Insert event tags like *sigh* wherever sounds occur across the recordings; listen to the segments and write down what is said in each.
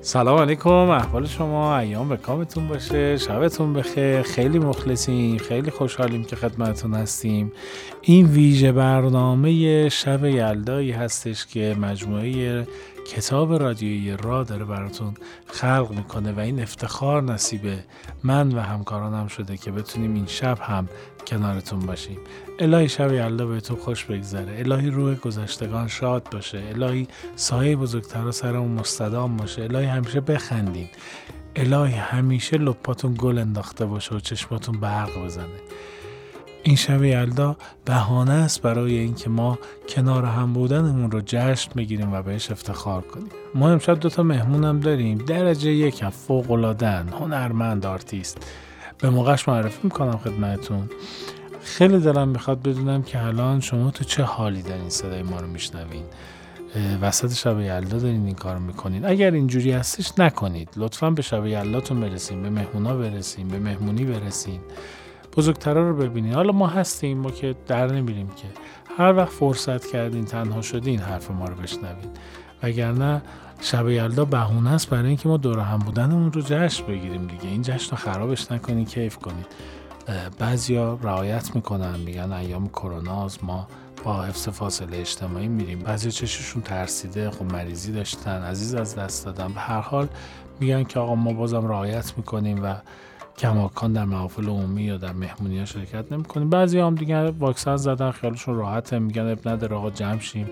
سلام علیکم احوال شما ایام به کامتون باشه شبتون بخیر خیلی مخلصیم خیلی خوشحالیم که خدمتون هستیم. این ویژه برنامه شب یلدایی هستش که مجموعه کتاب رادیویی را داره براتون خلق می‌کنه و این افتخار نصیب من و همکارانم شده که بتونیم این شب هم کنارتون باشیم. الهی شب یلدا بهتون خوش بگذره. الهی روح گذشتگان شاد باشه. الهی سایه بزرگتر سرمون مستدام باشه. الهی همیشه بخندین. الهی همیشه لپاتون گل انداخته باشه و چشماتون برق بزنه. این شب یلدا بهانه است برای اینکه ما کنار هم بودنمون رو جشن بگیریم و بهش افتخار کنیم. ما امشب دوتا مهمونم داریم. درجه یکم فوق هنرمند آرتیست. به موقعش معرفی می‌کنم خدمتتون. خیلی دلم می‌خواد بدونم که الان شما تو چه حالی دارین صدای ما رو میشنوین. وسط شب یلدا دارین این کار می‌کنین. اگر اینجوری هستش نکنید. لطفا به شب یلداتون برسین به مهمونا برسین به مهمونی برسین. بزرگترا رو ببینین حالا ما هستیم ما که در نمیریم که. هر وقت فرصت کردین تنها شدین حرف ما رو بشنوین. وگرنه شب یلدا بهونه است برای اینکه ما دور هم بودنمون رو جشن بگیریم دیگه. این جشن رو خرابش نکنید کیف کنید بعضیا رعایت می‌کنن میگن ایام کروناز ما با حفظ فاصله اجتماعی میریم. بعضی چششون ترسیده خب مریضی داشتن عزیز از دست دادن. به هر حال میگن که آقا ما بازم رعایت می‌کنیم و کماکان در محافل عمومی یا در مهمونی ها شرکت نمی‌کنیم بعضی هم دیگه واکسن زدن خیالشون راحته. میگن اب نداره آقا جمع شیم.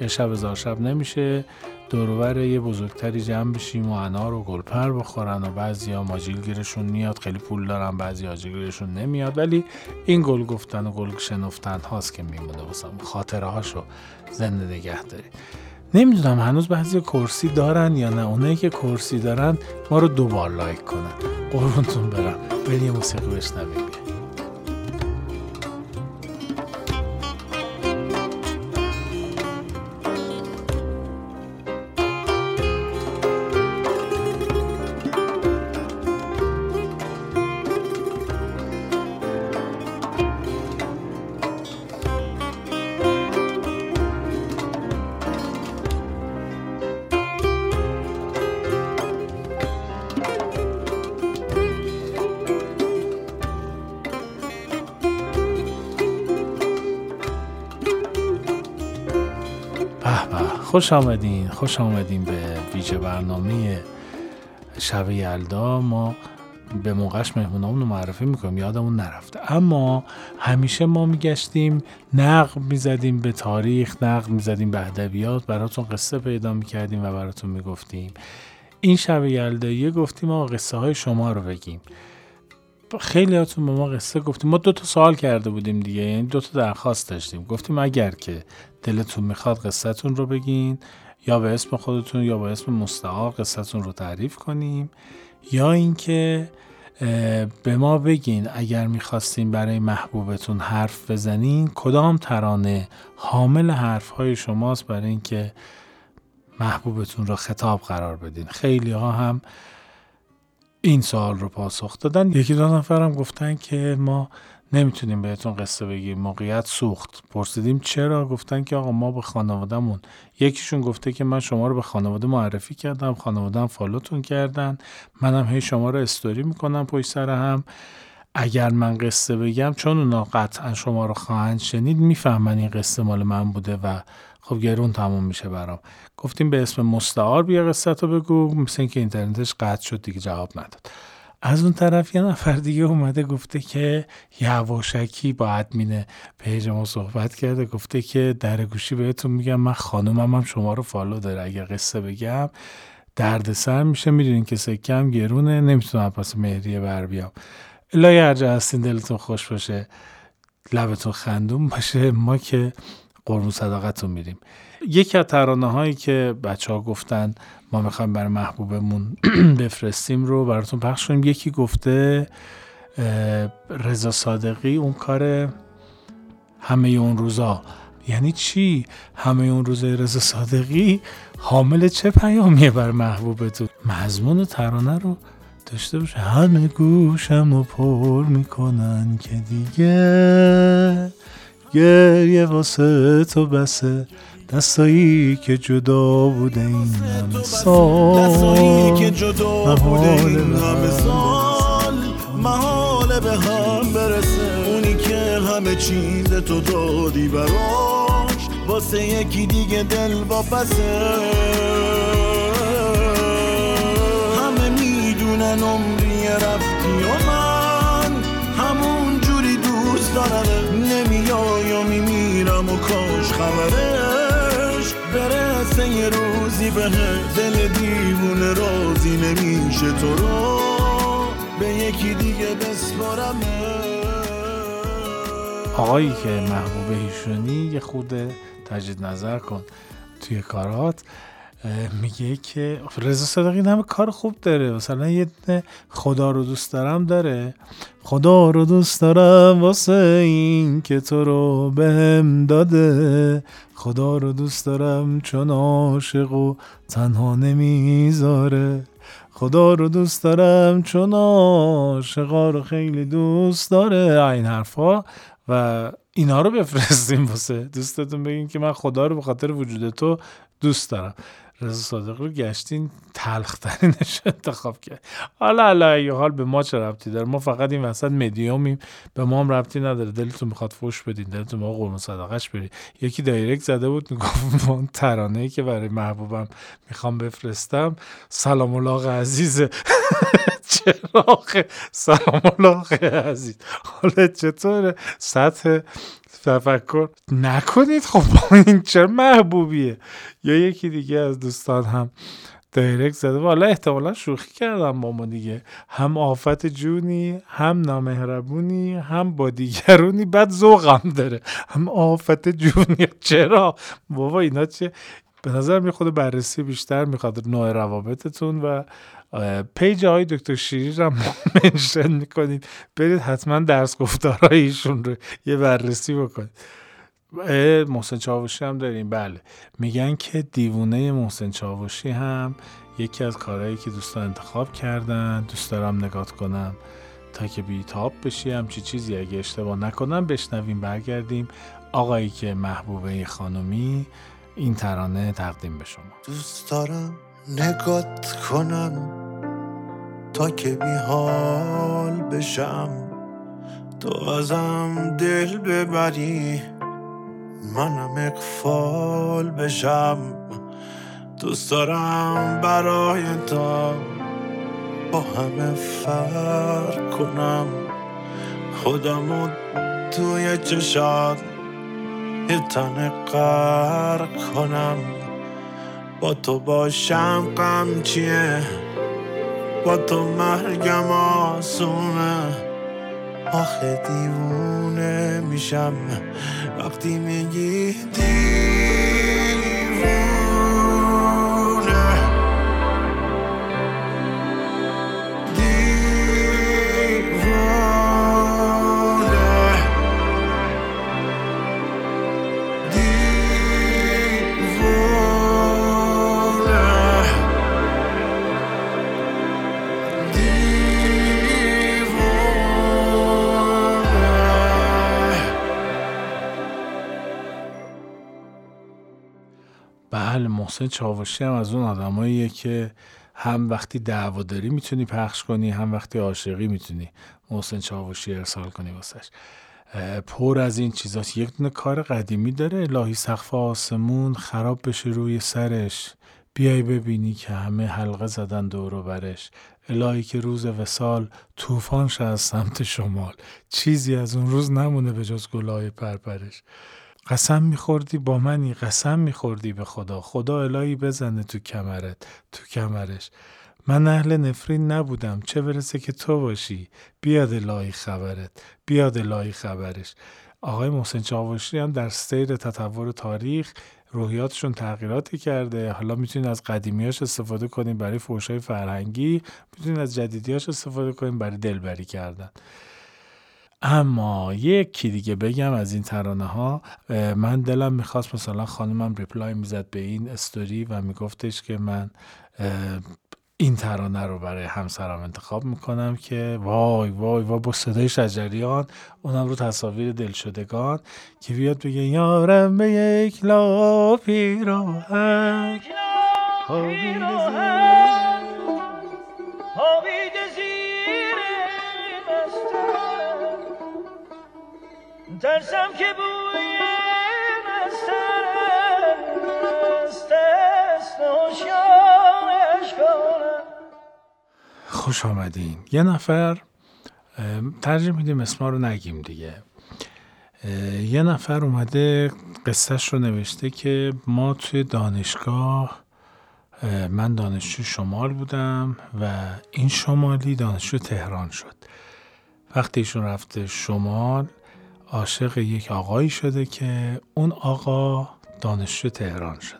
یه شب هزار شب نمیشه. دورور یه بزرگتری جمع بشیم و انار و گلپر بخورن و بعضی ها ماجیل گیرشون میاد. خیلی پول دارن بعضی آجیل گیرشون نمیاد. ولی این گل گفتن و گل شنفتن هاست که میمونه واسم. خاطره هاشو زنده نگه داری نمی‌دونم هنوز بعضی کرسی دارن یا نه. اونایی که کرسی دارن ما رو دوبار لایک کنن. قربونتون برم. بریم موسیقی بشنویم. خوش آمدین خوش آمدین به ویژه برنامه شب یلدا. ما به موقعش مهمونامون رو معرفی می‌کنیم یادمون نرفته. اما همیشه ما میگشتیم نقل می‌زدیم به تاریخ نقل می‌زدیم به ادبیات براتون قصه پیدا می‌کردیم و براتون می‌گفتیم. این شب یلدایی گفتیم ما قصه های شما رو بگیم. خیلی هاتون به ما قصه گفتیم. ما دو تا سوال کرده بودیم دیگه یعنی دو تا درخواست داشتیم. گفتیم اگر که دلتون می‌خواد قصهتون رو بگین یا به اسم خودتون یا به اسم مستعار قصهتون رو تعریف کنیم یا اینکه به ما بگین اگر می‌خواستین برای محبوبتون حرف بزنین کدام ترانه حامل حرف های شماست برای اینکه محبوبتون رو خطاب قرار بدین. خیلی ها هم این سوال رو پاسخ دادن. یکی دو نفرم گفتن که ما نمی‌تونیم بهتون قصه بگیم. موقعیت سوخت. پرسیدیم چرا؟ گفتن که آقا ما به خانوادهمون. یکیشون گفته که من شما رو به خانواده معرفی کردم. خانوادم فالوتون کردن. منم هی شما رو استوری می‌کنم پشت سر هم. اگر من قصه بگم چون اونا قطعا شما رو خواهند شنید می‌فهمن این قصه مال من بوده و خب گرون تموم میشه برام. گفتیم به اسم مستعار بیا قصه تو بگو مثل اینکه اینترنتش قطع شد دیگه جواب نداد. از اون طرف یه نفر دیگه اومده گفته که یواشکی با ادمین پیج ما صحبت کرده گفته که در گوشی بهتون میگم من خانومم هم شما رو follow داره اگه قصه بگم دردسر میشه می‌دونین که سکه‌ام گرونه نمی‌تونم پس مهریه بر بیام. الهی هر جا هستین دلتون خوش باشه لبتون خندون باشه. ما که قربون صداقتون میریم یکی از ترانه هایی که بچه ها گفتن ما می‌خوایم برای محبوبمون *clears throat* بفرستیم رو براتون پخش کنیم. یکی گفته رضا صادقی اون کار همه اون روزا. یعنی چی؟ همه اون روزای رضا صادقی حامل چه پیامیه بر محبوبتون؟ مضمون ترانه رو داشته باشه. همه گوشم رو پر می‌کنن که دیگه. گریه واسه تو بسه. دستایی که جدا بوده این همه سال دستایی که جدا بوده این همه سال محال به هم برسه. اونی که همه چیز تو دادی براش واسه یکی دیگه دل واپسه. همه می‌دونن عمری رفتی و من همون جوری دوست دارم. میمیرم و کاش خبرش برسه یه روزی به دل دیوونه رازی نمیشه تو رو. به یکی دیگه بسپارم آقایی که محبوب ایشونی یه خود تجدید نظر کن توی کارات. میگه که رضا صادقی همه کار خوب داره. مثلا یه خدا رو دوست دارم داره. خدا رو دوست دارم واسه این که تو رو بهم داده. خدا رو دوست دارم چون عاشق و تنها نمی‌ذاره. خدا رو دوست دارم چون عاشقا رو خیلی دوست داره. این حرفا. و اینا رو بفرستیم واسه دوستتون بگین که من خدا رو به خاطر وجود تو دوست دارم. رضا صادق رو گشتین تلخترینش انتخاب کرد. حالا حالا حال به ما چه ربطی داره؟ ما فقط این وسط مدیومیم به ما هم ربطی نداره. دلتون می‌خواد فوش بدین. دلتون ما قرم صدقش برید یکی دایرکت زده بود. می‌گفت *laughs* اون ترانه ای که برای محبوبم می‌خوام بفرستم. سلام الله عزیز. *laughs* چراغ. سلام الله عزیز. حالا چطوره؟ سطح تفکر نکنید. خب این چرا محبوبیه؟ یا یکی دیگه از دوستان هم direct زده. حالا احتمالا شوخی کردم با ما دیگه. هم آفت جونی هم نامهربونی هم با دیگرونی. بعد ذوقم داره. هم آفت جونی. چرا؟ بابا اینا چه؟ به نظر می خود بررسی بیشتر می‌خواد نوع روابطتون و page های دکتر شیری رو *laughs* mention می‌کنید. برید حتما درس گفتارهای ایشون رو یه بررسی بکنید. محسن چاوشی هم داریم. بله. میگن که دیوونه محسن چاوشی هم یکی از کارهایی که دوستان انتخاب کردن. دوست دارم نگات کنم تا که بیتاب بشی. همچی چیزی اگه اشتباه نکنم بشنویم برگردیم. آقایی که محبوبه خانمی این ترانه تقدیم به شما. دوست دارم نگات کنم. تا که بی حال بشم. تو ازم دل ببری منم اقفال بشم. دوست دارم برای تا با همه فرق کنم. خودمو توی چشات یه تن قرق کنم. با تو باشم غم چیه؟ با تو مرگم آسونه. آخه دیوونه میشم. وقتی میگی محسن چاوشی هم از اون آدماییه که هم وقتی دعوا داری می‌تونی پخش کنی هم وقتی عاشقی می‌تونی محسن چاوشی ارسال کنی واسش. پر از این چیزاست. یک دونه کار قدیمی داره. الهی سقف آسمون خراب بشه روی سرش. بیای ببینی که همه حلقه زدن دور برش. الهی که روز وسال طوفان از سمت شمال. چیزی از اون روز نمونه به جز گلای پرپرش. قسم میخوردی با منی؟ قسم میخوردی به خدا؟ خدا الهی بزنه تو کمرت تو کمرش. من اهل نفرین نبودم. چه برسه که تو باشی؟ بیاد الهی خبرت بیاد الهی خبرش. آقای محسن چاوشی هم در سیر تطور تاریخ روحیاتشون تغییراتی کرده. حالا می‌تونید از قدیمیاش استفاده کنیم برای فوشای فرهنگی می‌تونید از جدیدیاش استفاده کنیم برای دلبری کردن. اما یکی دیگه بگم از این ترانه ها من دلم می‌خواست مثلا خانمم ریپلای می‌زد به این استوری و میگفتش که من این ترانه رو برای همسرم انتخاب می‌کنم که وای وای وای با صدای شجریان اونم رو تصاویر دلشدگان که بیاد بگه یارم به یک لا پیراهن ترسم که بوی خوش آمدین. یه نفر ترجیح میدیم اسما رو نگیم دیگه. یه نفر اومده قصهش رو نوشته که ما توی دانشگاه من دانشجو شمال بودم و این شمالی دانشجو تهران شد. وقتی ایشون رفته شمال عاشق یک آقایی شده که اون آقا دانشجو تهران شده.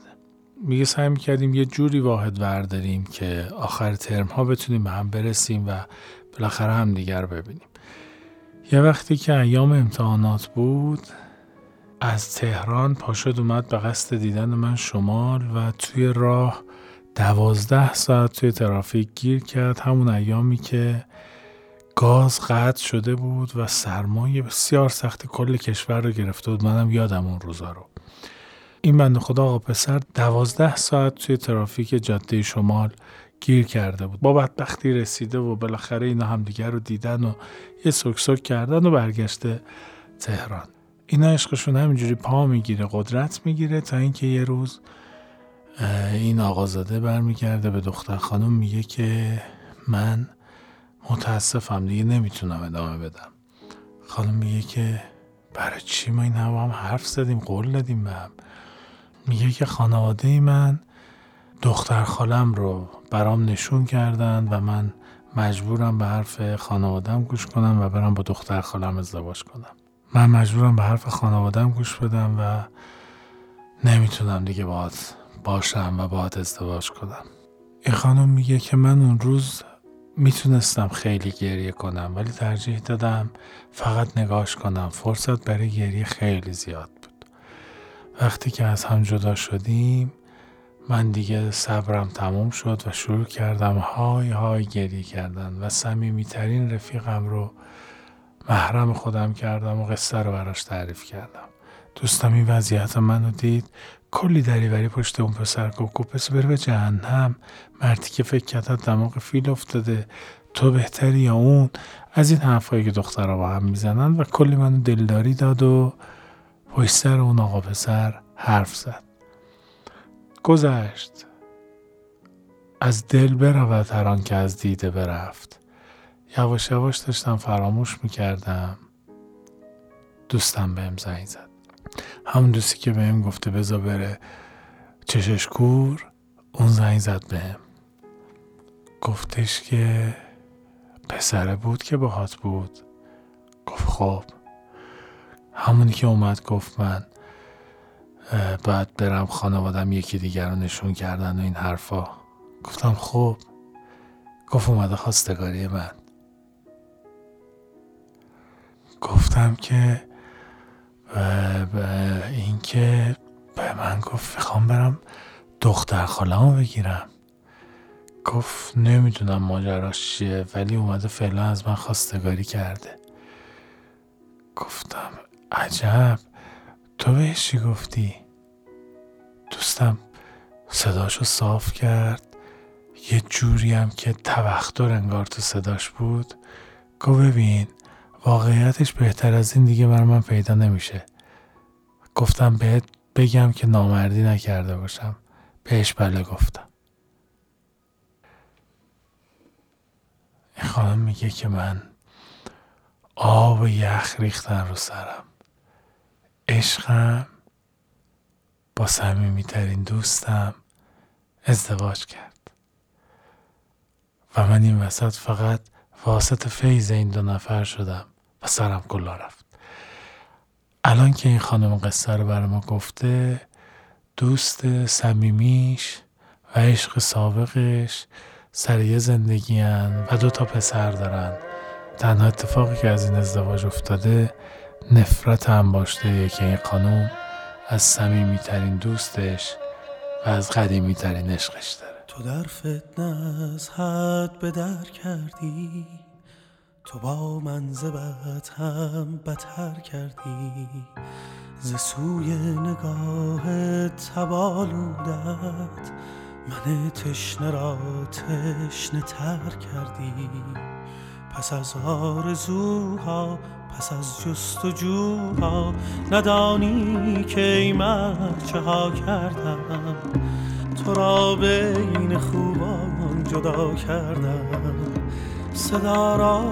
میگه سعی می‌کردیم یه جوری واحد ورداریم که آخر ترم ها بتونیم به هم برسیم و بالاخره هم دیگر ببینیم. یه وقتی که ایام امتحانات بود از تهران پاشد اومد به قصد دیدن من شمال و توی راه دوازده ساعت توی ترافیک گیر کرد. همون ایامی که گاز قطع شده بود و سرمایه بسیار سخت کل کشور رو گرفته بود. منم یادم اون روزا رو. این بند خدا آقا پسر دوازده ساعت توی ترافیک جاده شمال گیر کرده بود. با بدبختی رسیده و بالاخره اینا همدیگر رو دیدن و یه سکسک کردن و برگشته تهران. اینا عشقشون همینجوری پا می‌گیره قدرت می‌گیره تا اینکه یه روز این آقازاده برمیگرده به دختر خانم میگه که من متاسفم دیگه نمی‌تونم ادامه بدم. خانم میگه که برای چی ما این هم, هم حرف زدیم قول دادیم به هم. میگه که خانواده من دختر خالم رو برام نشون کردن و من مجبورم به حرف خانوادم گوش کنم و برم با دختر خالم ازدواج کنم. من مجبورم به حرف خانوادم گوش بدم و نمی‌تونم دیگه باهات باشم و باهات ازدواج کنم. این خانم میگه که من اون روز می‌تونستم خیلی گریه کنم ولی ترجیح دادم فقط نگاش کنم. فرصت برای گریه خیلی زیاد بود. وقتی که از هم جدا شدیم من دیگه صبرم تموم شد و شروع کردم های های گریه کردن و صمیمیترین رفیقم رو محرم خودم کردم و قصه رو براش تعریف کردم. دوستم این وضعیت منو دید. کلی دریوری پشت اون پسر گفت پس بره به جهنم. مردی که فکر کرد دماغ فیل افتاده. تو بهتری یا اون؟ از این حرفایی که دخترها با هم می‌زنن و کلی منو دلداری داد و پشت سر اون آقا پسر حرف زد. گذشت. از دل برود هر که از دیده برفت. یواش یواش داشتم فراموش می‌کردم. دوستم بهم زنگ زد. همون دوستی که بهم گفته بزا بره چشش کور اون زنگ زد بهم. گفتش که پسره بود که باهات بود. گفت خب. همونی که اومد گفت من باید برم خانوادم یکی دیگر رو نشون کردن و این حرفا. گفتم خب. گفت اومده خواستگاری من. گفتم که و اینکه به من گفت می‌خوام برم دختر خالمو بگیرم. گفت نمی‌دونم ماجراش چیه ولی اومده فعلا از من خواستگاری کرده. گفتم عجب تو بهش چی گفتی؟ دوستم صداشو صاف کرد. یه جوری هم که توختر انگار تو صداش بود. گفت ببین واقعیتش بهتر از این دیگه بر من پیدا نمیشه. گفتم بهت بگم که نامردی نکرده باشم. بهش بله گفتم. این خانم میگه که من آب یخ ریختن رو سرم. عشقم با صمیمیترین دوستم ازدواج کرد. و من این وسط فقط واسط فیض این دو نفر شدم. و سرم کلا رفت. الان که این خانم قصه رو برای ما گفته دوست صمیمیش و عشق سابقش سر یه زندگی و دو تا پسر دارن. تنها اتفاقی که از این ازدواج افتاده نفرت هم باشته که این خانم از صمیمیترین دوستش و از قدیمی ترین عشقش داره. تو در فتنه از حد به در کردی؟ تو با منزبت هم بتر کردی ز سوی نگاه تبالودت من تشنه را تشنه تر کردی. پس از آرزوها پس از جستجوها ندانی که ای چه ها کردم. تو را بین خوبان جدا کردم. صدا را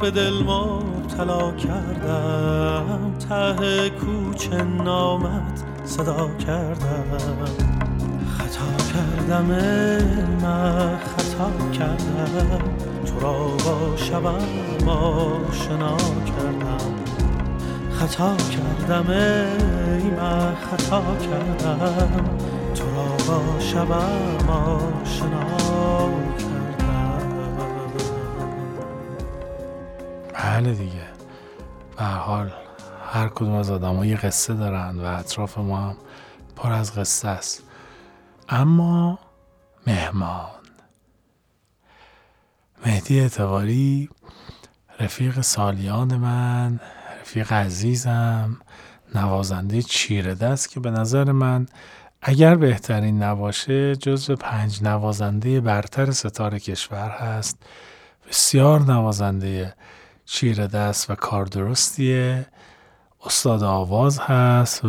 به دل مبتلا کردم. ته کوچه نامت صدا کردم. خطا کردم من خطا کردم. تو را با شبم آشنا کردم. خطا کردم ای من خطا کردم. تو را با شبم آشنا کردم. بله دیگه. به حال هر کدوم از آدم یه قصه دارن و اطراف ما هم پر از قصه است. اما مهمان. مهدی اعتباری رفیق سالیان من رفیق عزیزم نوازنده چیره دست که به نظر من اگر بهترین نباشه جزو پنج نوازنده برتر ستاره کشور هست. بسیار نوازنده چیره دست و کار درستیه. استاد آواز هست و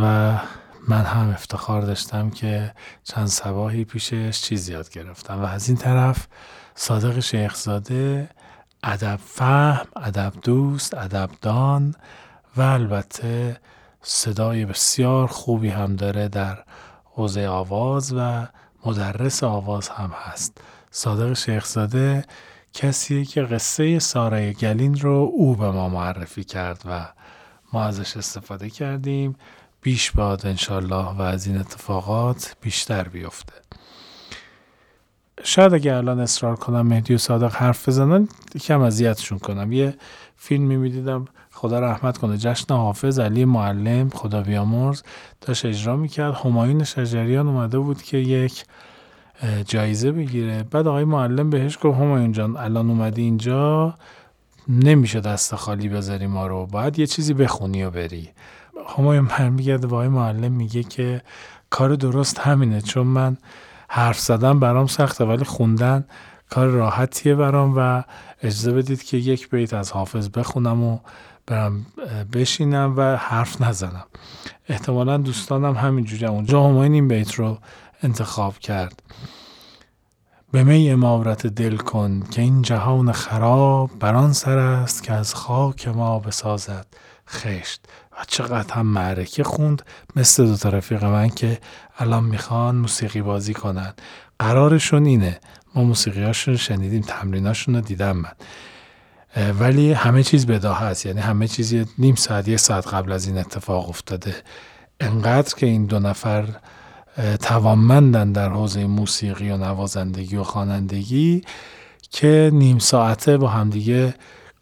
من هم افتخار داشتم که چند سباهی پیشش چیز یاد گرفتم. و از این طرف صادق شیخزاده ادب فهم، ادب دوست، ادب دان و البته صدای بسیار خوبی هم داره در حوزه آواز و مدرس آواز هم هست. صادق شیخزاده کسیه که قصه سارای گلین رو او به ما معرفی کرد و ما ازش استفاده کردیم. بیش باد انشالله و از این اتفاقات بیشتر بیفته. شاید اگه الان اصرار کنم مهدی و صادق حرف بزنن کم اذیتشون کنم. یه فیلمی می‌دیدم خدا رحمت کنه جشن حافظ علی معلم خدا بیامرز داشت اجرا می‌کرد. همایون شجریان اومده بود که یک جایزه بگیره. بعد آقای معلم بهش گفت همایون جان الان اومدی اینجا نمیشه دست خالی بذاری ما رو. باید یه چیزی بخونی و بری. همایون برمیگرده با آقای معلم میگه که کار درست همینه چون من حرف زدن برام سخته ولی خوندن کار راحتیه برام و اجازه بدید که یک بیت از حافظ بخونم و برم بشینم و حرف نزنم. احتمالا دوستانم همینجوری اونجا هماین این بیت رو انتخاب کرد. به می امارت دل کن که این جهان خراب بران سر است که از خاک ما بسازد خشت. و چقدر هم معرکه خوند مثل دو تا رفیق من که الان می‌خوان موسیقی بازی کنن. قرارشون اینه. ما موسیقی هاشون شنیدیم تمریناشون رو دیدم من. ولی همه چیز بداه هست یعنی همه چیز نیم ساعت یک ساعت قبل از این اتفاق افتاده. انقدر که این دو نفر توانمندن در حوزه موسیقی و نوازندگی و خوانندگی که نیم ساعته با همدیگه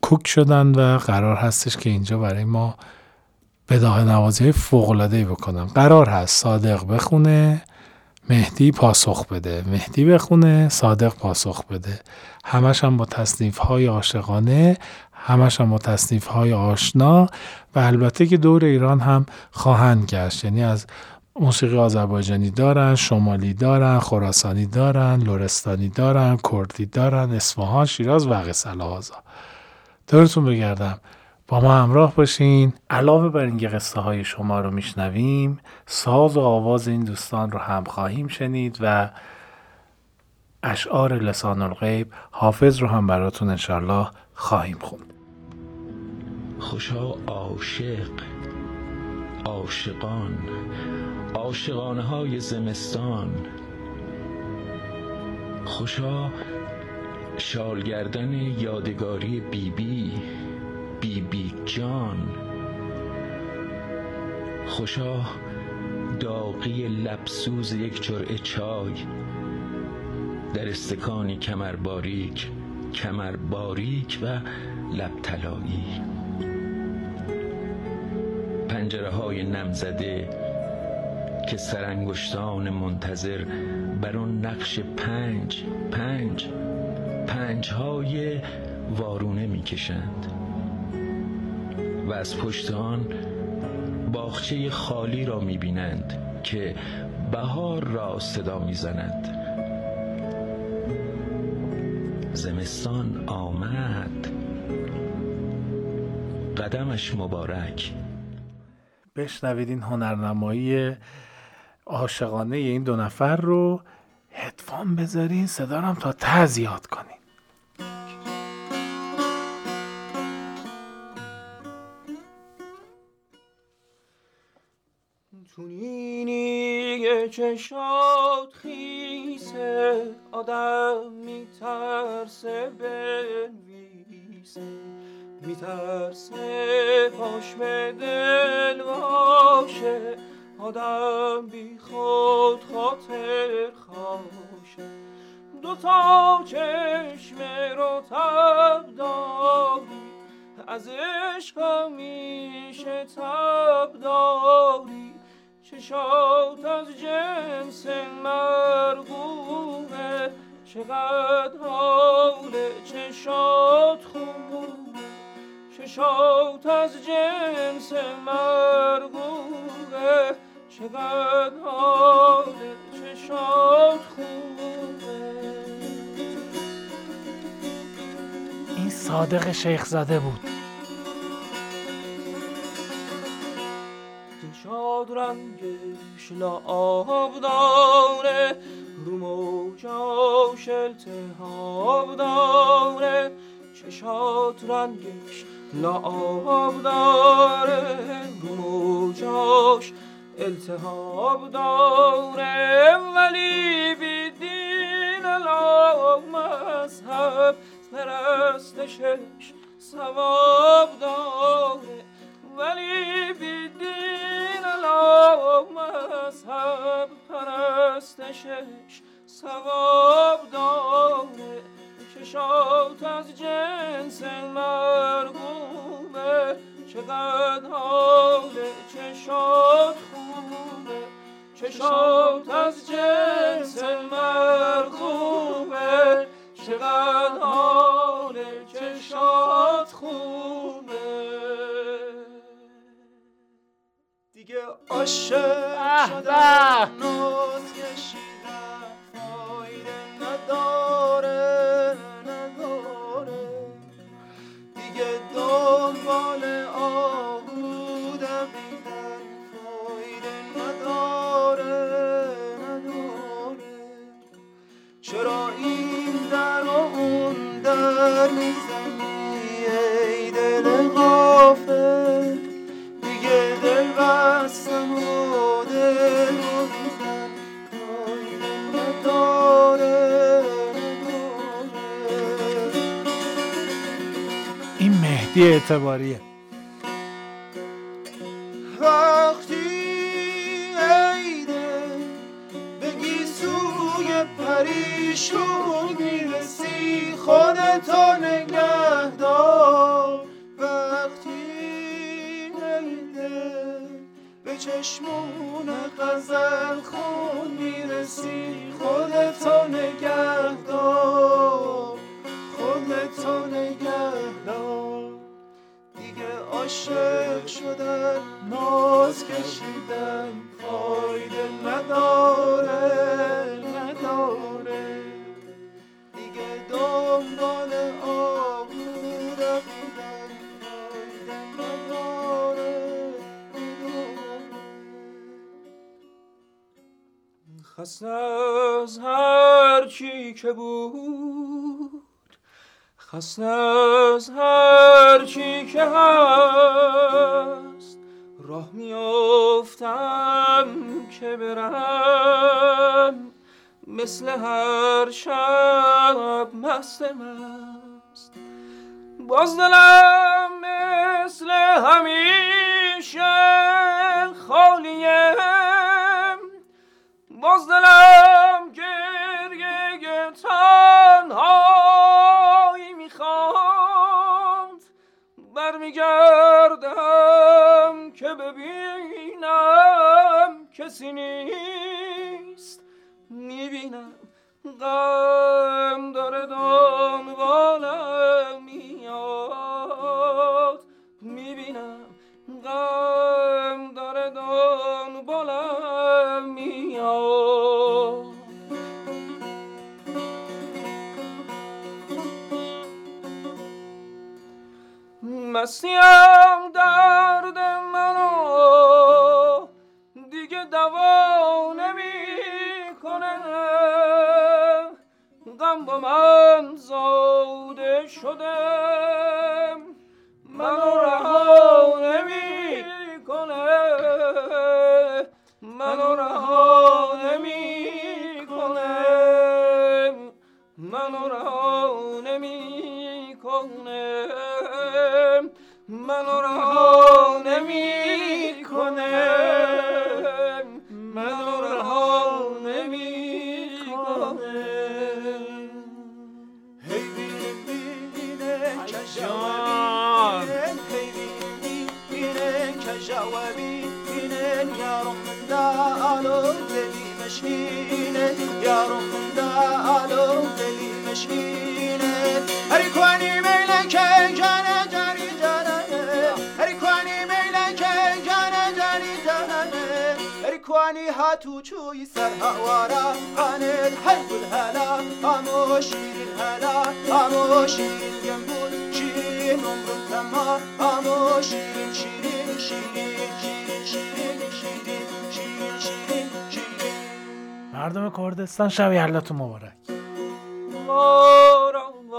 کوک شدن و قرار هستش که اینجا برای ما بداه نوازی های فوقلادهی بکنم قرار هست صادق بخونه مهدی پاسخ بده. مهدی بخونه صادق پاسخ بده. همش هم با تصنیف های عاشقانه همش هم با تصنیف های آشنا و البته که دور ایران هم خواهند گشت. یعنی از موسیقی آذربایجانی دارن شمالی دارن خراسانی دارن لورستانی دارن کردی دارن اصفهان شیراز و قصه دورتون بگردم. با ما همراه باشین. علاوه بر اینکه قصه های شما رو میشنویم ساز و آواز این دوستان رو هم خواهیم شنید و اشعار لسان الغیب حافظ رو هم براتون انشالله خواهیم خوند. خوشا عاشق عاشقان. عاشقانه های زمستان. خوشا شالگردن یادگاری بیبی بی بی جان. خوشا داغی لبسوز یک جرعه چای. در استکانی کمر باریک کمر باریک و لب طلایی. پنجره های نمزده که سرانگشتان منتظر بر آن نقش پنج پنج پنج های وارونه می‌کشند. و از پشت آن باغچه خالی را می‌بینند که بهار را صدا می‌زند. زمستان آمد. قدمش مبارک. بشنوید این هنرنمایی عاشقانه این دو نفر رو هدفون بذارین صدا تا تزیاد کنین. تونینی چشات خیسه آدم میترسه بنویسه میترسه پاش به دل باشه. آدم بی خود خاطر خواشه دو تا چشم رو تب داری از عشق همیشه تب داری. چشات از جنس مرگومه چقدر حال چشات خوبه چشات از جنس مرگوه چقدر حال چشات خوبه. این صادق شیخ زده بود. چشات رنگش آب داره رو موجاش التهاب داره. چشات رنگش لعاب داره موجاش التهاب داره ولی بی دین مذهب پرستشش ثواب داره. ولی بی دین مذهب پرستشش ثواب داره. چشات از جنس مرگومه چقدر حال چشات خوبه چشات از جنس مرگومه چقدر حال چشات خوبه دیگه عاشق شدم ناز کشیدم فایده نداره. دنبال آهو مهدی خسته از هر چی که هست راه میافتم که برم مثل هر شب مست مست. باز دلم مثل همیشه خالیه. باز دلم مردم کردستان شب یلداتون مبارک. وارم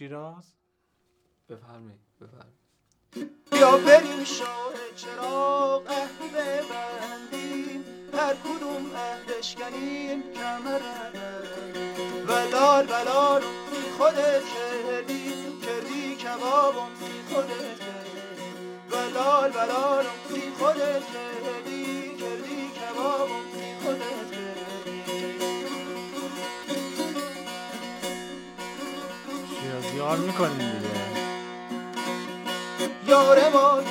شیراز؟ بفرمایید بفرمایید. یا بریم شاه چراغ عهد ببندیم. هر کدوم اهلش کنیم کمر ولار ولار خودت کردی کردی کبابم خودت کردی ولار ولار خودت کردی کار می‌کنیم دیگه. یاره ما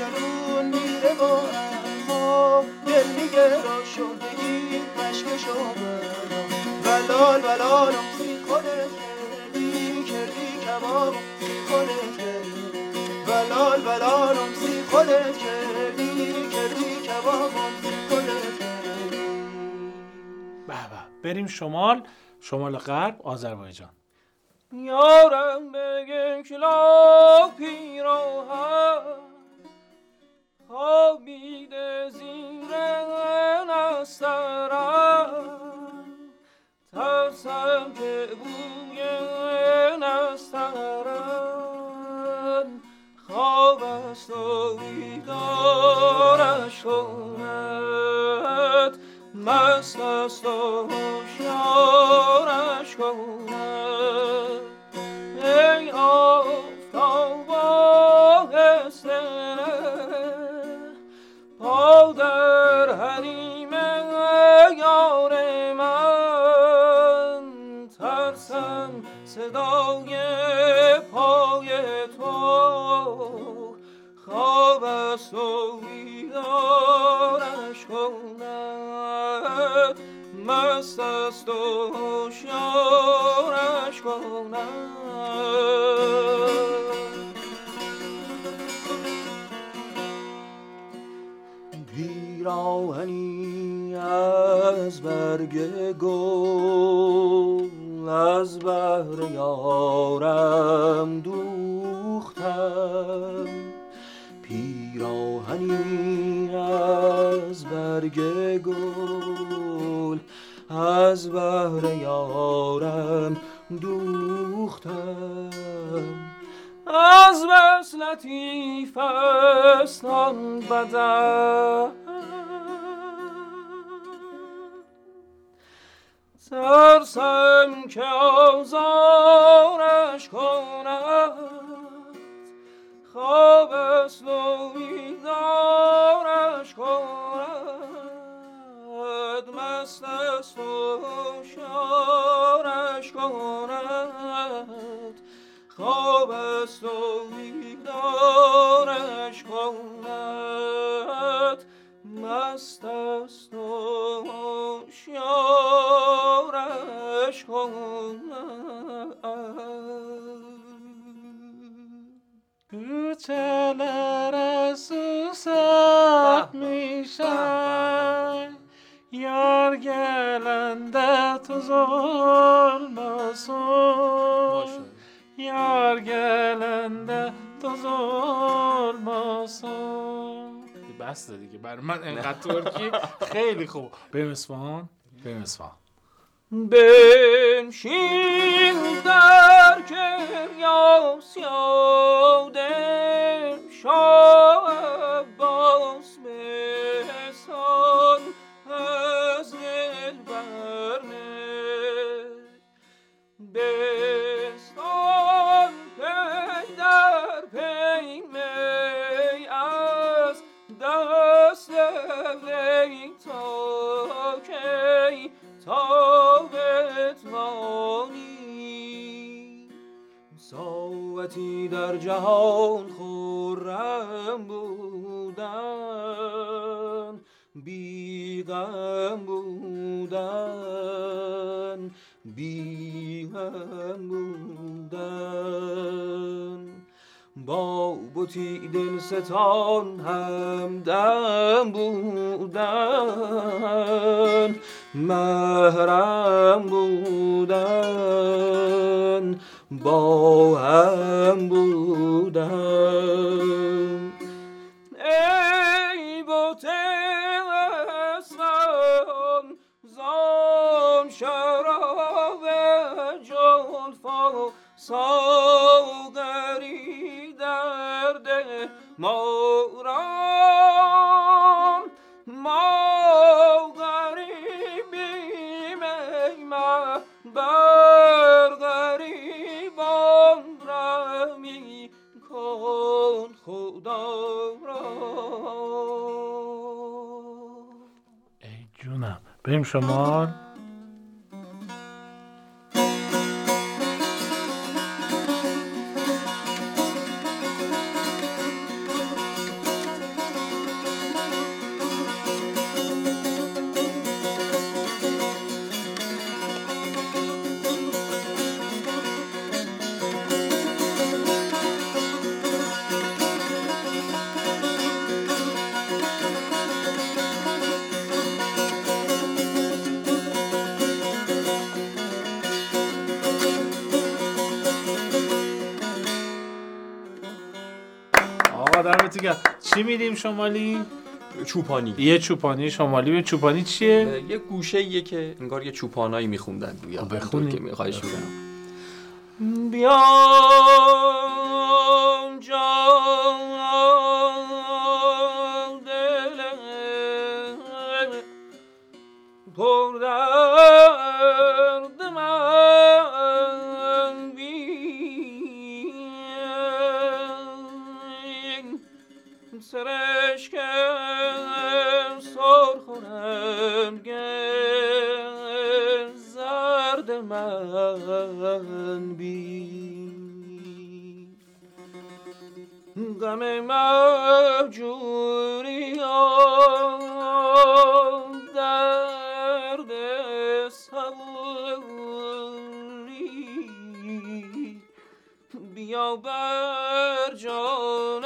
درون میره با ما دل میگه را شد بگیر پشمش بلال بلال خودت کردی کردی کباب خودت کردی. بلال بلال خودت کردی کردی کباب خودت کردی. بریم شمال شمال غرب آذربایجان. یارم به یک لاک پیراهن خوابیده زیر نسترم ترسم که بوی نسترم بسته دیگه. برای من انقدر ترکی خیلی خوب. بریم اصفهان. بریم اصفهان. بنشین در کریا یاد شاه تابت مانی ساعتی در جهان خورم بودن بیغم بودن بیغم بودن. با بوتی دل ستان همدم بودن. محرم بودن با هم بودن. ای بوت اسمان زام شراب جلفا ساغری در ده را بریم شمال شمالی. چوپانی. یه چوپانی شمالی. به چوپانی چیه؟ یه گوشه ایه که انگار یه چوپانایی میخوندن. گویا خب بخونی. که میخواهش می‌کنم بیام سوری بیا بر جان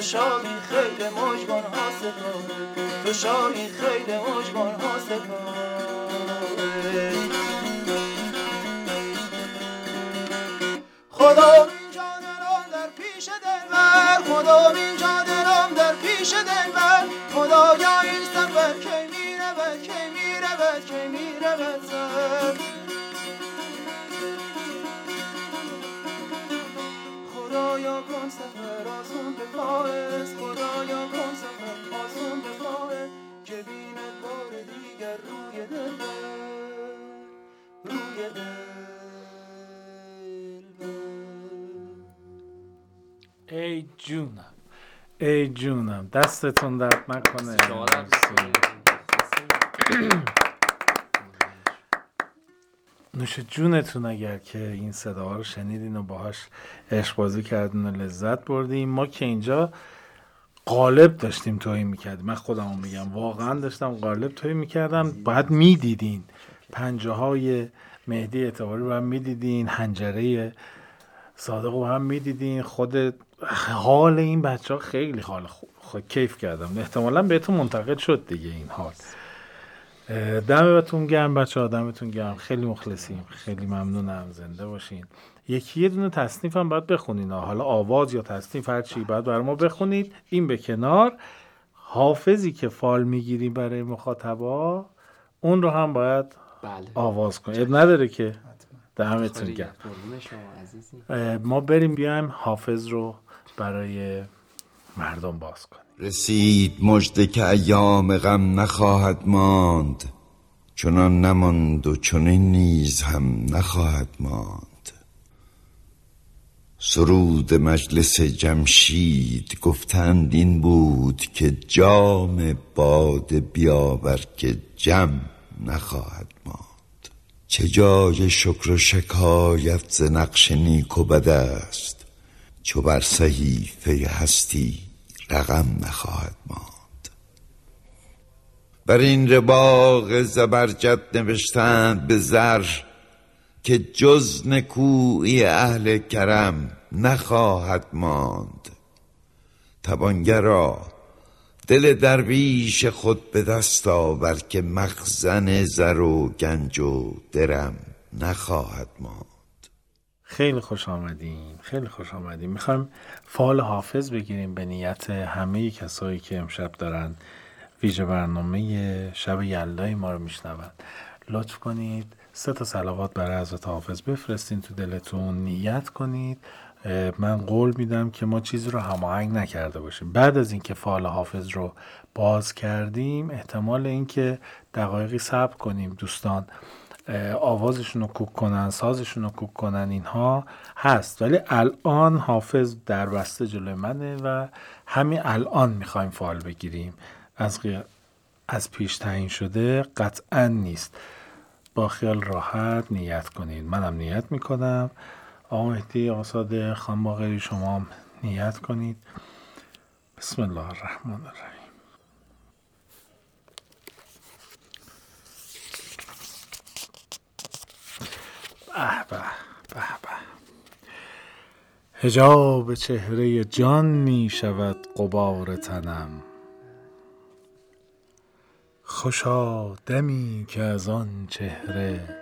شاهی خیلی مجبان حاسبانه تو شاهی خیلی مجبان حاسبانه خدا اینجا دلم در پیش دلبر. خدا اینجا دلم در پیش دلبر. خدایا این سفر کی میره بد کی میره بد سر. فائز خدایا کن سفر آسون به فائز که بینه بار دیگر روی دل روی دل ای جونم ای جونم دستتون درد نکنه شما درد نوش جونتون اگر که این صدا رو شنیدین و باهاش عشق بازی کردین و لذت بردین. ما که اینجا قالب داشتیم توهین می‌کردیم. من خودمو میگم. واقعا داشتم قالب توهین می‌کردم. باید می‌دیدین. پنجه های مهدی اعتباری رو هم می‌دیدین. هنجره صادق رو هم می‌دیدین. خود حال این بچه ها خیلی حال خوب خود کیف کردم. احتمالا بهتون منتقل شد دیگه این حال. دمتون گرم بچه ها دمتون گرم. خیلی مخلصیم. خیلی ممنونم. زنده باشین. یکی یه دونه تصنیف هم باید بخونین. حالا آواز یا تصنیف هر چی باید برای ما بخونید. این به کنار. حافظی که فال می‌گیریم برای مخاطبا اون رو هم باید بله. آواز کنید اب نداره که دمتون گرم. ما بریم بیایم حافظ رو برای مردم باز کنیم. رسید مژده که ایام غم نخواهد ماند. چنان نماند و چنین نیز هم نخواهد ماند. سرود مجلس جمشید گفتند این بود که جام باد بیاور که جم نخواهد ماند. چه جای شکر و شکایت ز نقش نیک و بد است. چو بر صحیفه هستی رقم نخواهد ماند. بر این رباق زبرجد نوشتند به زر که جز نکوی اهل کرم نخواهد ماند. توانگرا دل درویش خود به دست آور که مخزن زر و گنج و درم نخواهد ماند. خیلی خوش آمدین خیلی خوش آمدین. می‌خوایم فال حافظ بگیریم به نیت همه کسایی که امشب دارن ویژه برنامه شب یلدای ما رو میشنون. لطف کنید سه تا سلوات برای حضرت حافظ بفرستین تو دلتون. نیت کنید. من قول میدم که ما چیزی رو هماهنگ نکرده باشیم. بعد از اینکه فال حافظ رو باز کردیم احتمال اینکه دقایقی صبر کنیم دوستان. آوازشون رو کوک کنن سازشون رو کوک کنن اینها هست. ولی الان حافظ در بسته جلوی منه و همین الان می‌خوایم فال بگیریم. از, غی- از پیش تعیین شده قطعا نیست. با خیال راحت نیت کنید. منم نیت می‌کنم. آقا مهدی آقا صادق خانم باقری شما نیت کنید. بسم الله الرحمن الرحیم. به به به. هجاب چهره جان می شود قبار تنم. خوشا دمی که از آن چهره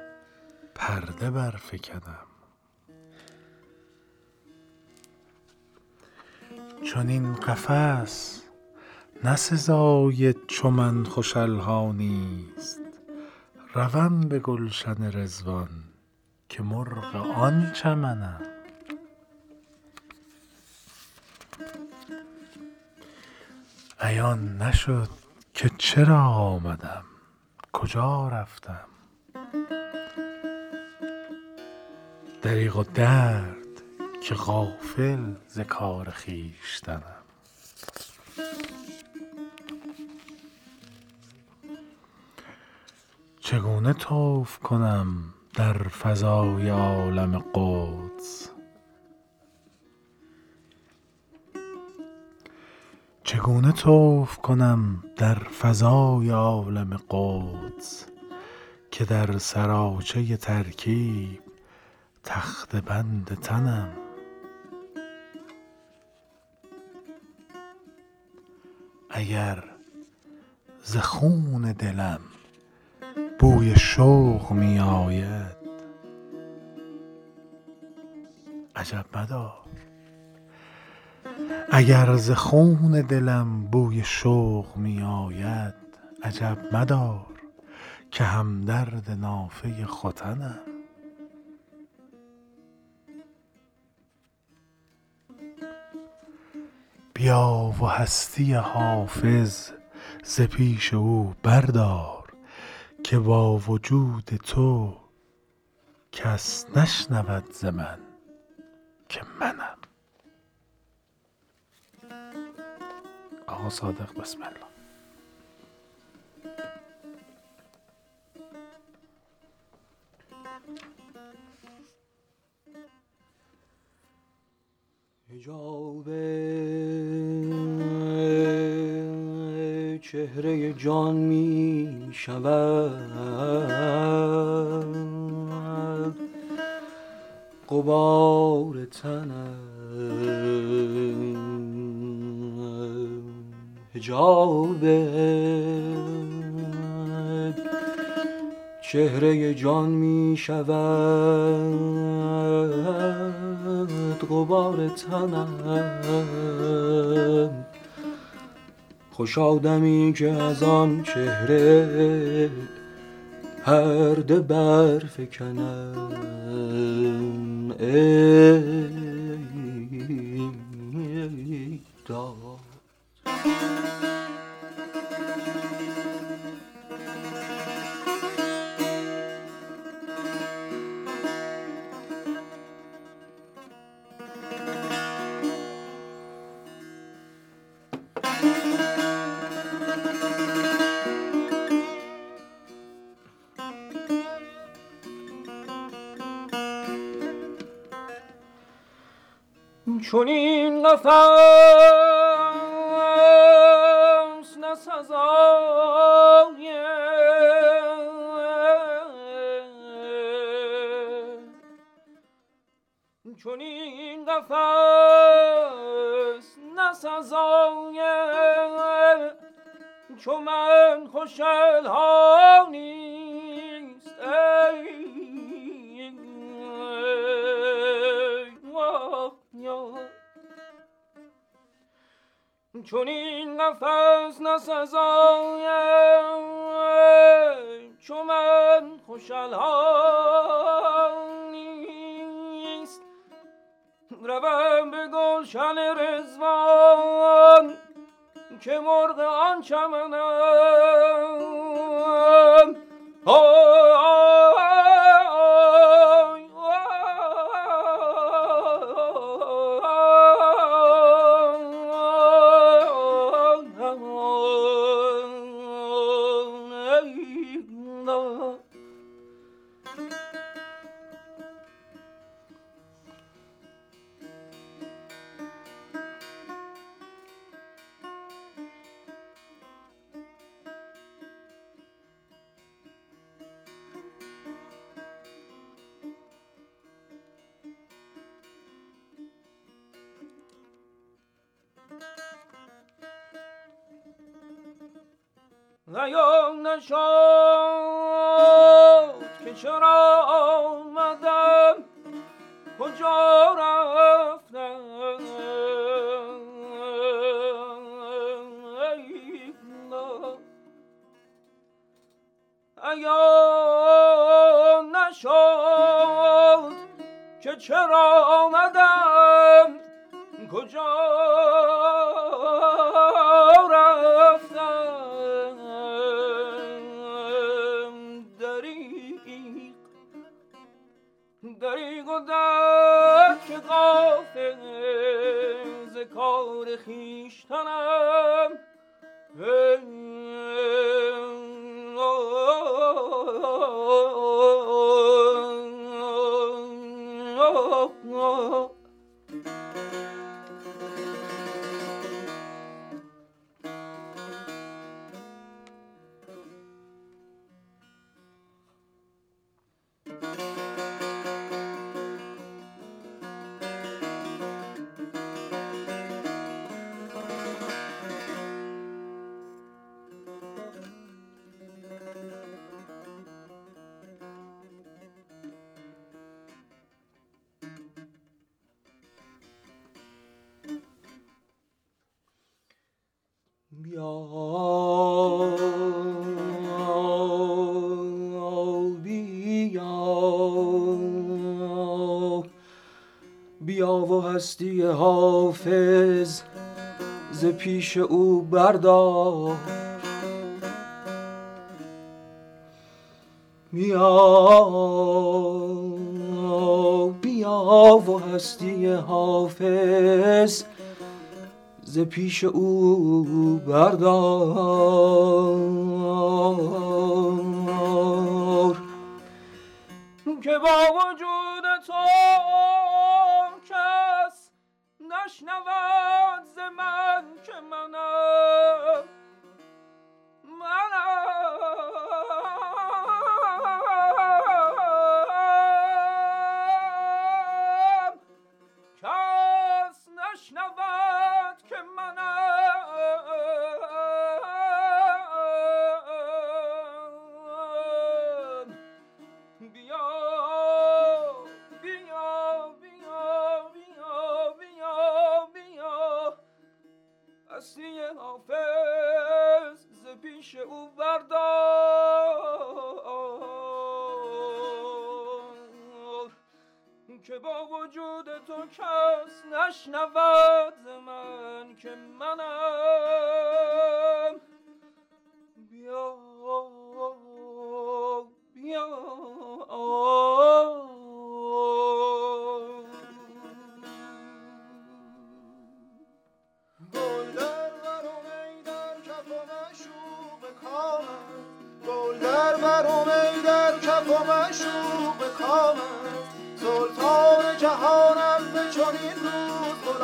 پرده برفکنم چون این قفس نه سزای چو من خوش الحانیست روم به گلشن رزوان که مرغ آن چمنم عیان نشد که چرا آمدم؟ کجا رفتم؟ دریغ و درد که غافل ز کار خویشتنم. چگونه توف کنم در فضای عالم قدس. چگونه توف کنم در فضای عالم قدس که در سراچه ترکیب تخت بند تنم؟ اگر ز خون دلم بوی شوق می آید عجب مدار اگر ز خون دلم بوی شوق می آید عجب مدار که همدرد نافه ختنم. بیا و هستی حافظ ز پیش او بردار. که با وجود تو کس نشنود ز من که منم. آقا صادق بسم الله حجاب چهره جان می شود. قبار تنم حجاب. چهره جان می شود. غبار تنم خوش آدمی که از آن چهره پرده برفکنم. ای چون این قفص نه من خوشل ها نیست. روم به گلشن رزوان که مرغ آن چمنم هستی حافظ ز پیش او بردار بیا بیا و هستی حافظ ز پیش او بردار که با وجود تو کس نشنود من که منم. بیا بیا. گل در برم ای در کف و مشوق کامت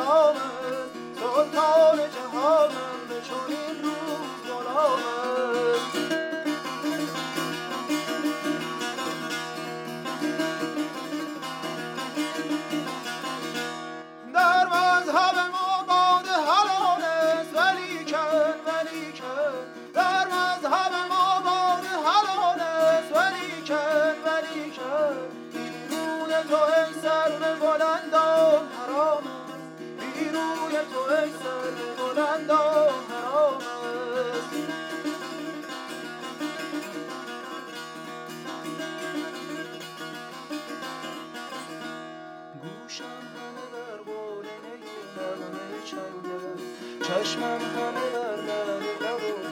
غلامت سلطان جهانم به چنین بگذر بلند و حرام گوشم همه در قول نغمه چنگ چشمم همه در لب لب و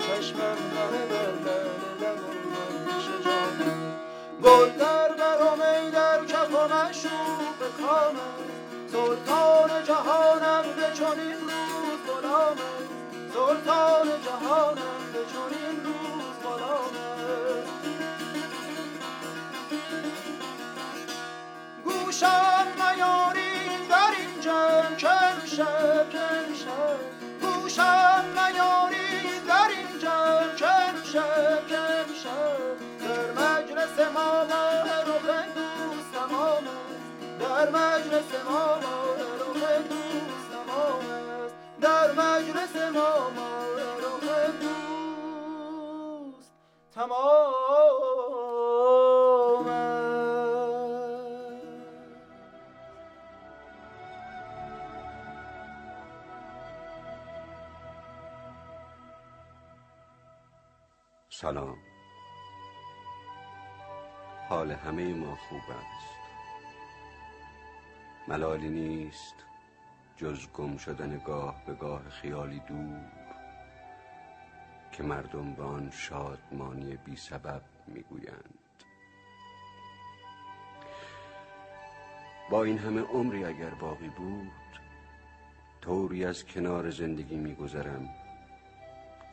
چشمم همه در لب لب و گل در برام ای در کف و مشوق کام سلطان جهانم به چنین روز غلامت سلطان جهانم به چنین روز غلامت گوشم نیارین در این جمع که امشب که امشب گوشم نیارین در این امشب که امشب در مجلس ما ماه رخ دوستم آمد در مجلس ما آمد در مجلس ما ماه رخ دوست تمام سلام. حال همه ما خوب است. ملالی نیست. جز گم شدن گاه به گاه خیالی دور که مردم به آن شادمانی بی سبب می‌گویند. با این همه عمری اگر باقی بود طوری از کنار زندگی میگذرم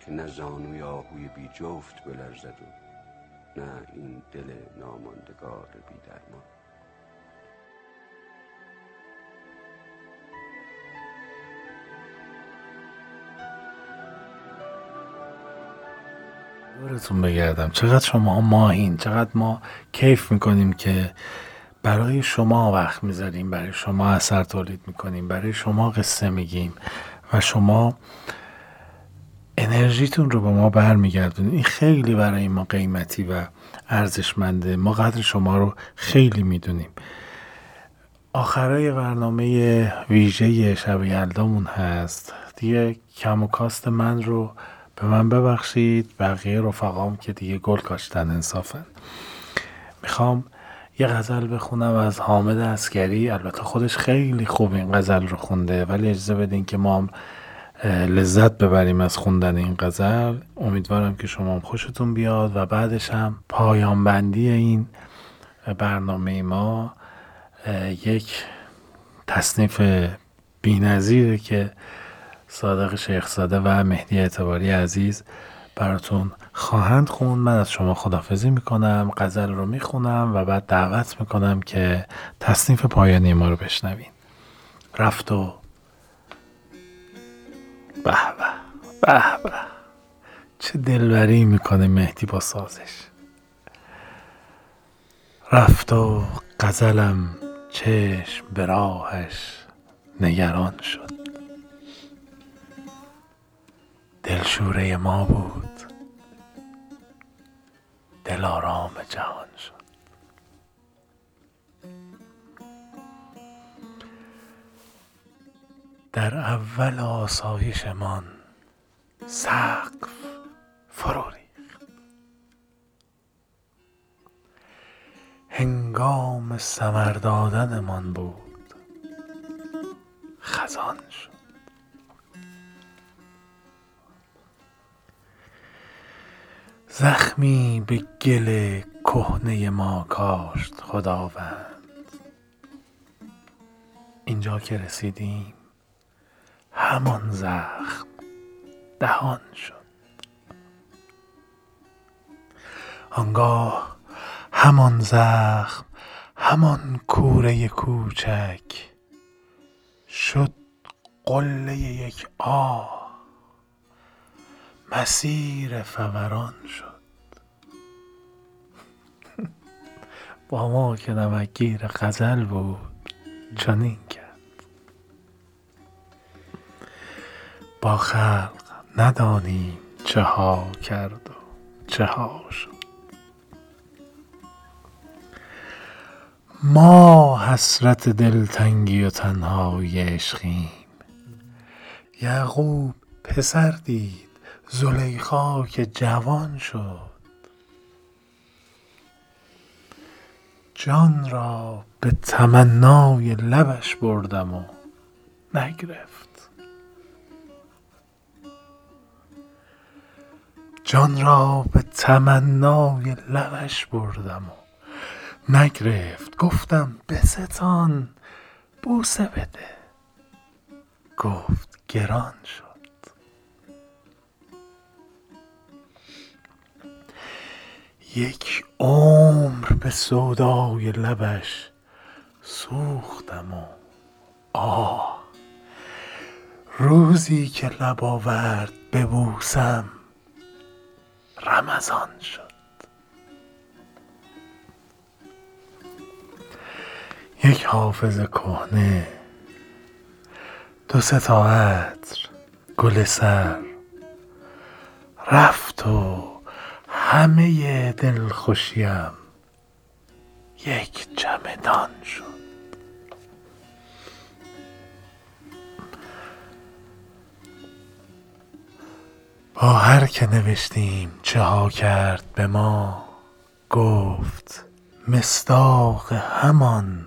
که نه زانوی آهوی بی جفت بلرزد و نه این دل ناماندگار بی درمان. دورتون بگردم. چقدر شما ماهین چقدر ما کیف می‌کنیم که برای شما وقت می‌ذاریم برای شما اثر تولید می‌کنیم برای شما قصه میگیم و شما انرژیتون رو به ما برمیگردونید. این خیلی برای ما قیمتی و ارزشمنده. ما قدر شما رو خیلی می‌دونیم. آخرای برنامه ویژه شب یلدامون هست. دیگه کم و کاست من رو به من ببخشید بقیه رفقام که دیگه گل کاشتن انصافا می‌خوام یه غزل بخونم از حامد اسکری البته خودش خیلی خوب این غزل رو خونده ولی اجازه بدین که ما هم لذت ببریم از خوندن این غزل. امیدوارم که شما هم خوشتون بیاد و بعدش هم پایان بندی این برنامه ما یک تصنیف بینظیره که صادق شیخزاده و مهدی اعتباری عزیز براتون خواهند خون من از شما خدافزی می‌کنم غزل رو می‌خونم و بعد دعوت می‌کنم که تصنیف پایانی ما رو بشنوین. رفت و به به به به. چه دلبری می‌کنه مهدی با سازش. رفت و غزلم چشم به راهش نگران شد. دلشوره ما بود. دل آرام جهان شد. در اول آسایشمان سقف فرو ریخت. هنگام ثمر دادنمان بود خزان زخمی به گل کهنه ما کاشت خداوند. اینجا که رسیدیم همان زخم دهان شد. آنگاه همان زخم همان کوره کوچک شد قله یک آه. مسیر فوران شد. *laughs* با ما که نمکگیر غزل بود چنین کرد. با خلق ندانیم چه ها کرد و چه ها شد. ما حسرت دلتنگی و تنهایی عشقیم. یعقوب پسر دید. زلیخا که جوان شد. جان را به تمنای لبش بردم و نگرفت. جان را به تمنای لبش بردم و نگرفت. گفتم به ستان بوسه بده. گفت گران شد. یک عمر به سودای لبش سوختم و آه روزی که لب آورد ببوسم رمضان شد. یک حافظ کهنه دو سه تا عطر گل سر رفت و همه دلخوشیم یک چمدان شد. با هر که نوشتیم چه ها کرد به ما گفت مصداق همان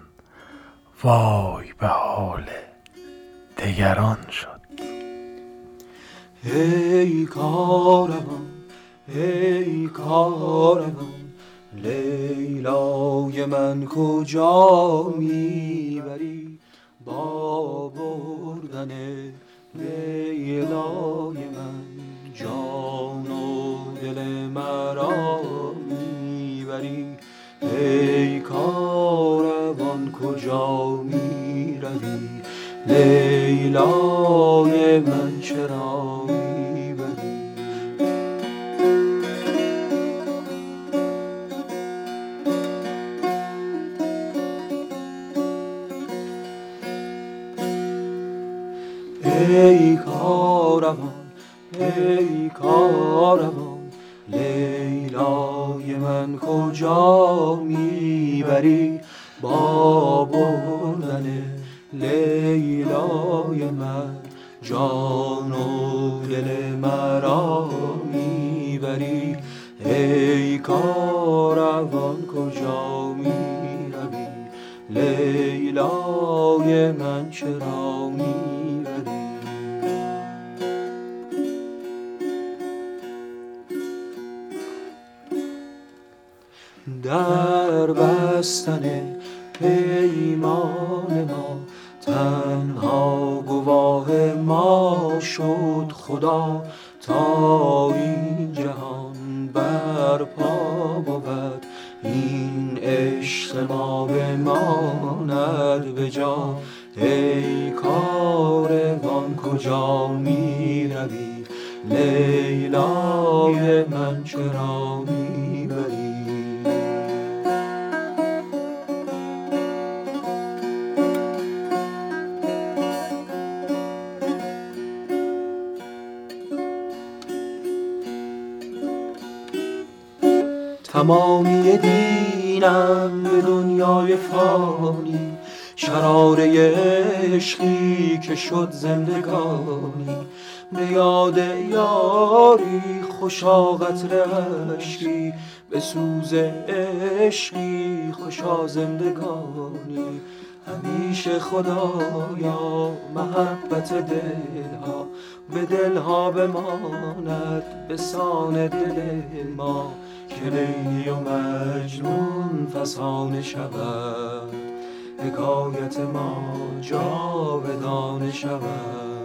وای به حال دگران شد. ای کاروان ای کاروان لیلای من کجا می‌بری؟ با بردن لیلای من جان و دل مرا می‌بری؟ ای کاروان کجا می‌روی؟ لیلای من چرا ای کاروان ای کاروان لیلای من کجا می‌بری؟ با بردن لیلای من جان و دل مرا می‌بری. ای کاروان کجا می‌روی؟ لیلای من چرا می‌بری؟ در بستن پیمان ما تنها گواه ما شد خدا. تا این جهان برپا بود این عشق ما بماند به جا. ای کاروان کجا می روی؟ لیلای من چرا می‌بری تمامی دینم به دنیای فانی. شراره عشقی که شد زندگانی. به یاد یاری خوشا قطر عشقی. به سوز عشقی خوشا زندگانی. همیشه خدایا محبت دلها. به دلها بماند به سان دل ما. که لیلی و مجنون فسانه شود حکایت ما جاودانه شود.